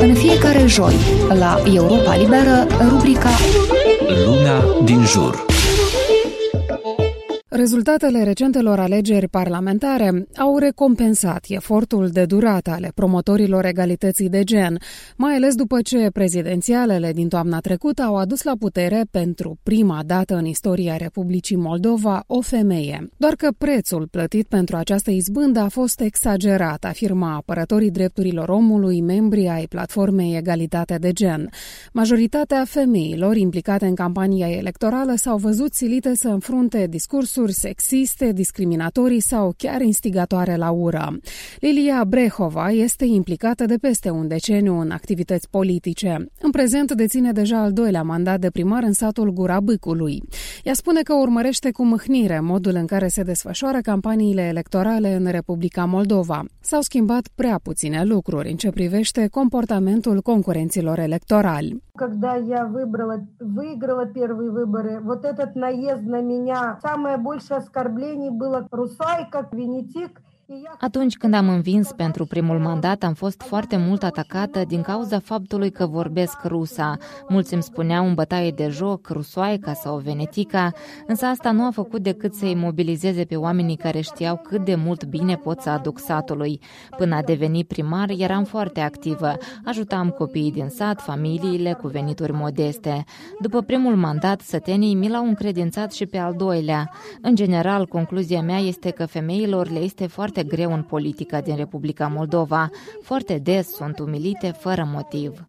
În fiecare joi, la Europa Liberă, rubrica Lumea din jur. Rezultatele recentelor alegeri parlamentare au recompensat efortul de durată ale promotorilor egalității de gen, mai ales după ce prezidențialele din toamna trecută au adus la putere pentru prima dată în istoria Republicii Moldova o femeie. Doar că prețul plătit pentru această izbândă a fost exagerat, afirma apărătorii drepturilor omului, membri ai platformei Egalitate de Gen. Majoritatea femeilor implicate în campania electorală s-au văzut silite să înfrunte discursuri discursuri sexiste, discriminatorii sau chiar instigatoare la ură. Lilia Brehova este implicată de peste un deceniu în activități politice. În prezent deține deja al doilea mandat de primar în satul Gura Bâcului. Ea spune că urmărește cu mâhnire modul în care se desfășoară campaniile electorale în Republica Moldova. S-au schimbat prea puține lucruri în ce privește comportamentul concurenților electorali. Когда я выбрала, выиграла первые выборы, вот этот наезд на меня, самое больше оскорблений было Русайка, Венетик – Atunci când am învins pentru primul mandat, am fost foarte mult atacată din cauza faptului că vorbesc rusa. Mulți îmi spuneau în bătaie de joc, rusoaica sau venetica, însă asta nu a făcut decât să-i mobilizeze pe oamenii care știau cât de mult bine pot să aduc satului. Până a deveni primar, eram foarte activă. Ajutam copiii din sat, familiile cu venituri modeste. După primul mandat, sătenii mi l-au încredințat și pe al doilea. În general, concluzia mea este că femeilor le este foarte foarte greu în politica din Republica Moldova. Foarte des sunt umilite fără motiv.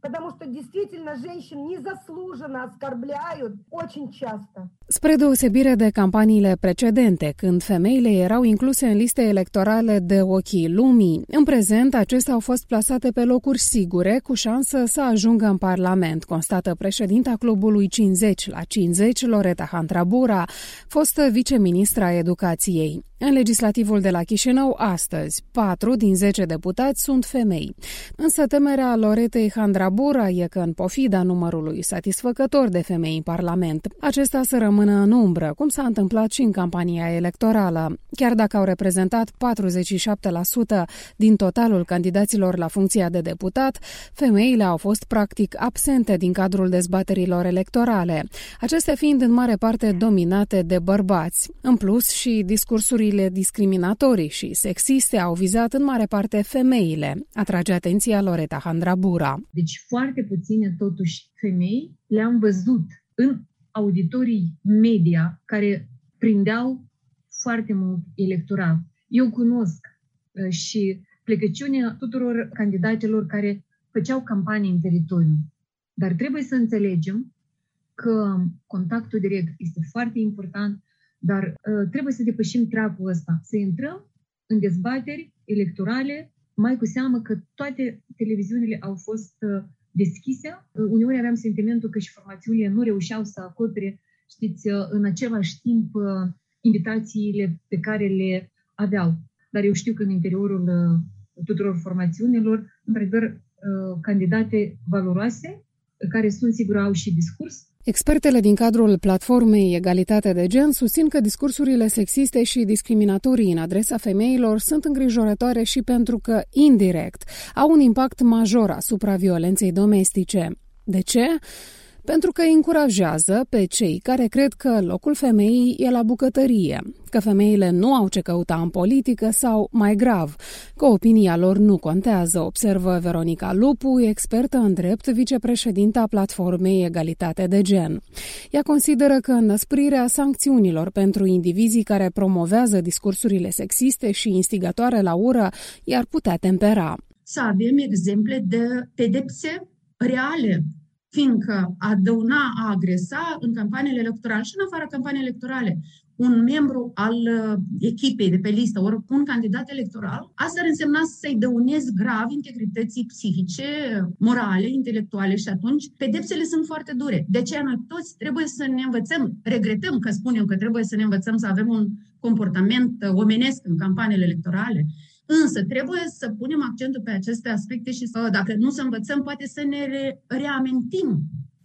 Spre deosebire de campaniile precedente, când femeile erau incluse în liste electorale de ochii lumii, în prezent acestea au fost plasate pe locuri sigure, cu șansă să ajungă în Parlament, constată președinta clubului 50 la 50, Loreta Hantrabura, fostă viceministra educației. În legislativul de la Chișinău, astăzi, 4 din 10 deputați sunt femei. Însă temerea Loretei Handrabura e că în pofida numărului satisfăcător de femei în Parlament, acesta să rămână în umbră, cum s-a întâmplat și în campania electorală. Chiar dacă au reprezentat 47% din totalul candidaților la funcția de deputat, femeile au fost practic absente din cadrul dezbaterilor electorale, acestea fiind în mare parte dominate de bărbați. În plus și discursurile Discursurile discriminatorii și sexiste au vizat în mare parte femeile, atrage atenția Loreta Handrabura. Deci foarte puține totuși femei le-am văzut în auditorii media care prindeau foarte mult electoral. Eu cunosc uh, și plecăciunea tuturor candidatelor care făceau campanii în teritoriu. Dar trebuie să înțelegem că contactul direct este foarte important, dar uh, trebuie să depășim trapul ăsta, să intrăm în dezbateri electorale, mai cu seamă că toate televiziunile au fost uh, deschise. Uh, uneori aveam sentimentul că și formațiunile nu reușeau să acopere, știți, în același timp invitațiile pe care le aveau. Dar eu știu că în interiorul tuturor formațiunilor, într-adevăr, candidate valoroase, care sunt sigur au și discurs, Expertele din cadrul platformei Egalitate de Gen susțin că discursurile sexiste și discriminatorii în adresa femeilor sunt îngrijorătoare și pentru că, indirect, au un impact major asupra violenței domestice. De ce? Pentru că îi încurajează pe cei care cred că locul femeii e la bucătărie, că femeile nu au ce căuta în politică sau, mai grav, că opinia lor nu contează, observă Veronica Lupu, expertă în drept, vicepreședinta platformei Egalitate de Gen. Ea consideră că înăsprirea sancțiunilor pentru indivizii care promovează discursurile sexiste și instigatoare la ură i-ar putea tempera. Să avem exemple de pedepse reale fiindcă a dăuna, a agresa în campaniile electorale și în afara campaniei electorale un membru al uh, echipei de pe listă, ori un candidat electoral, asta ar însemna să-i dăunezi grav integrității psihice, morale, intelectuale și atunci pedepsele sunt foarte dure. De aceea noi toți trebuie să ne învățăm, regretăm că spunem că trebuie să ne învățăm să avem un comportament uh, omenesc în campaniile electorale, Însă trebuie să punem accentul pe aceste aspecte și să, dacă nu să învățăm, poate să ne re- reamintim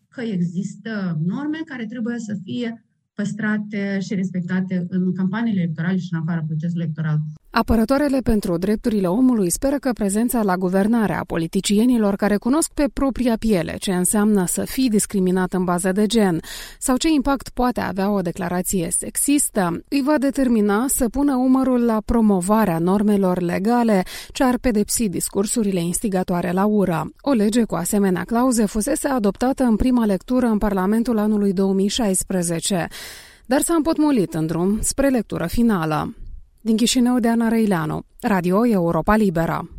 că există norme care trebuie să fie păstrate și respectate în campaniile electorale și în afara procesului electoral. Apărătoarele pentru drepturile omului speră că prezența la guvernare a politicienilor care cunosc pe propria piele ce înseamnă să fii discriminat în bază de gen sau ce impact poate avea o declarație sexistă îi va determina să pună umărul la promovarea normelor legale ce ar pedepsi discursurile instigatoare la ură. O lege cu asemenea clauze fusese adoptată în prima lectură în Parlamentul anului 2016, dar s-a împotmolit în drum spre lectură finală. Din Chișinău de Ana Răileanu, Radio Europa Liberă.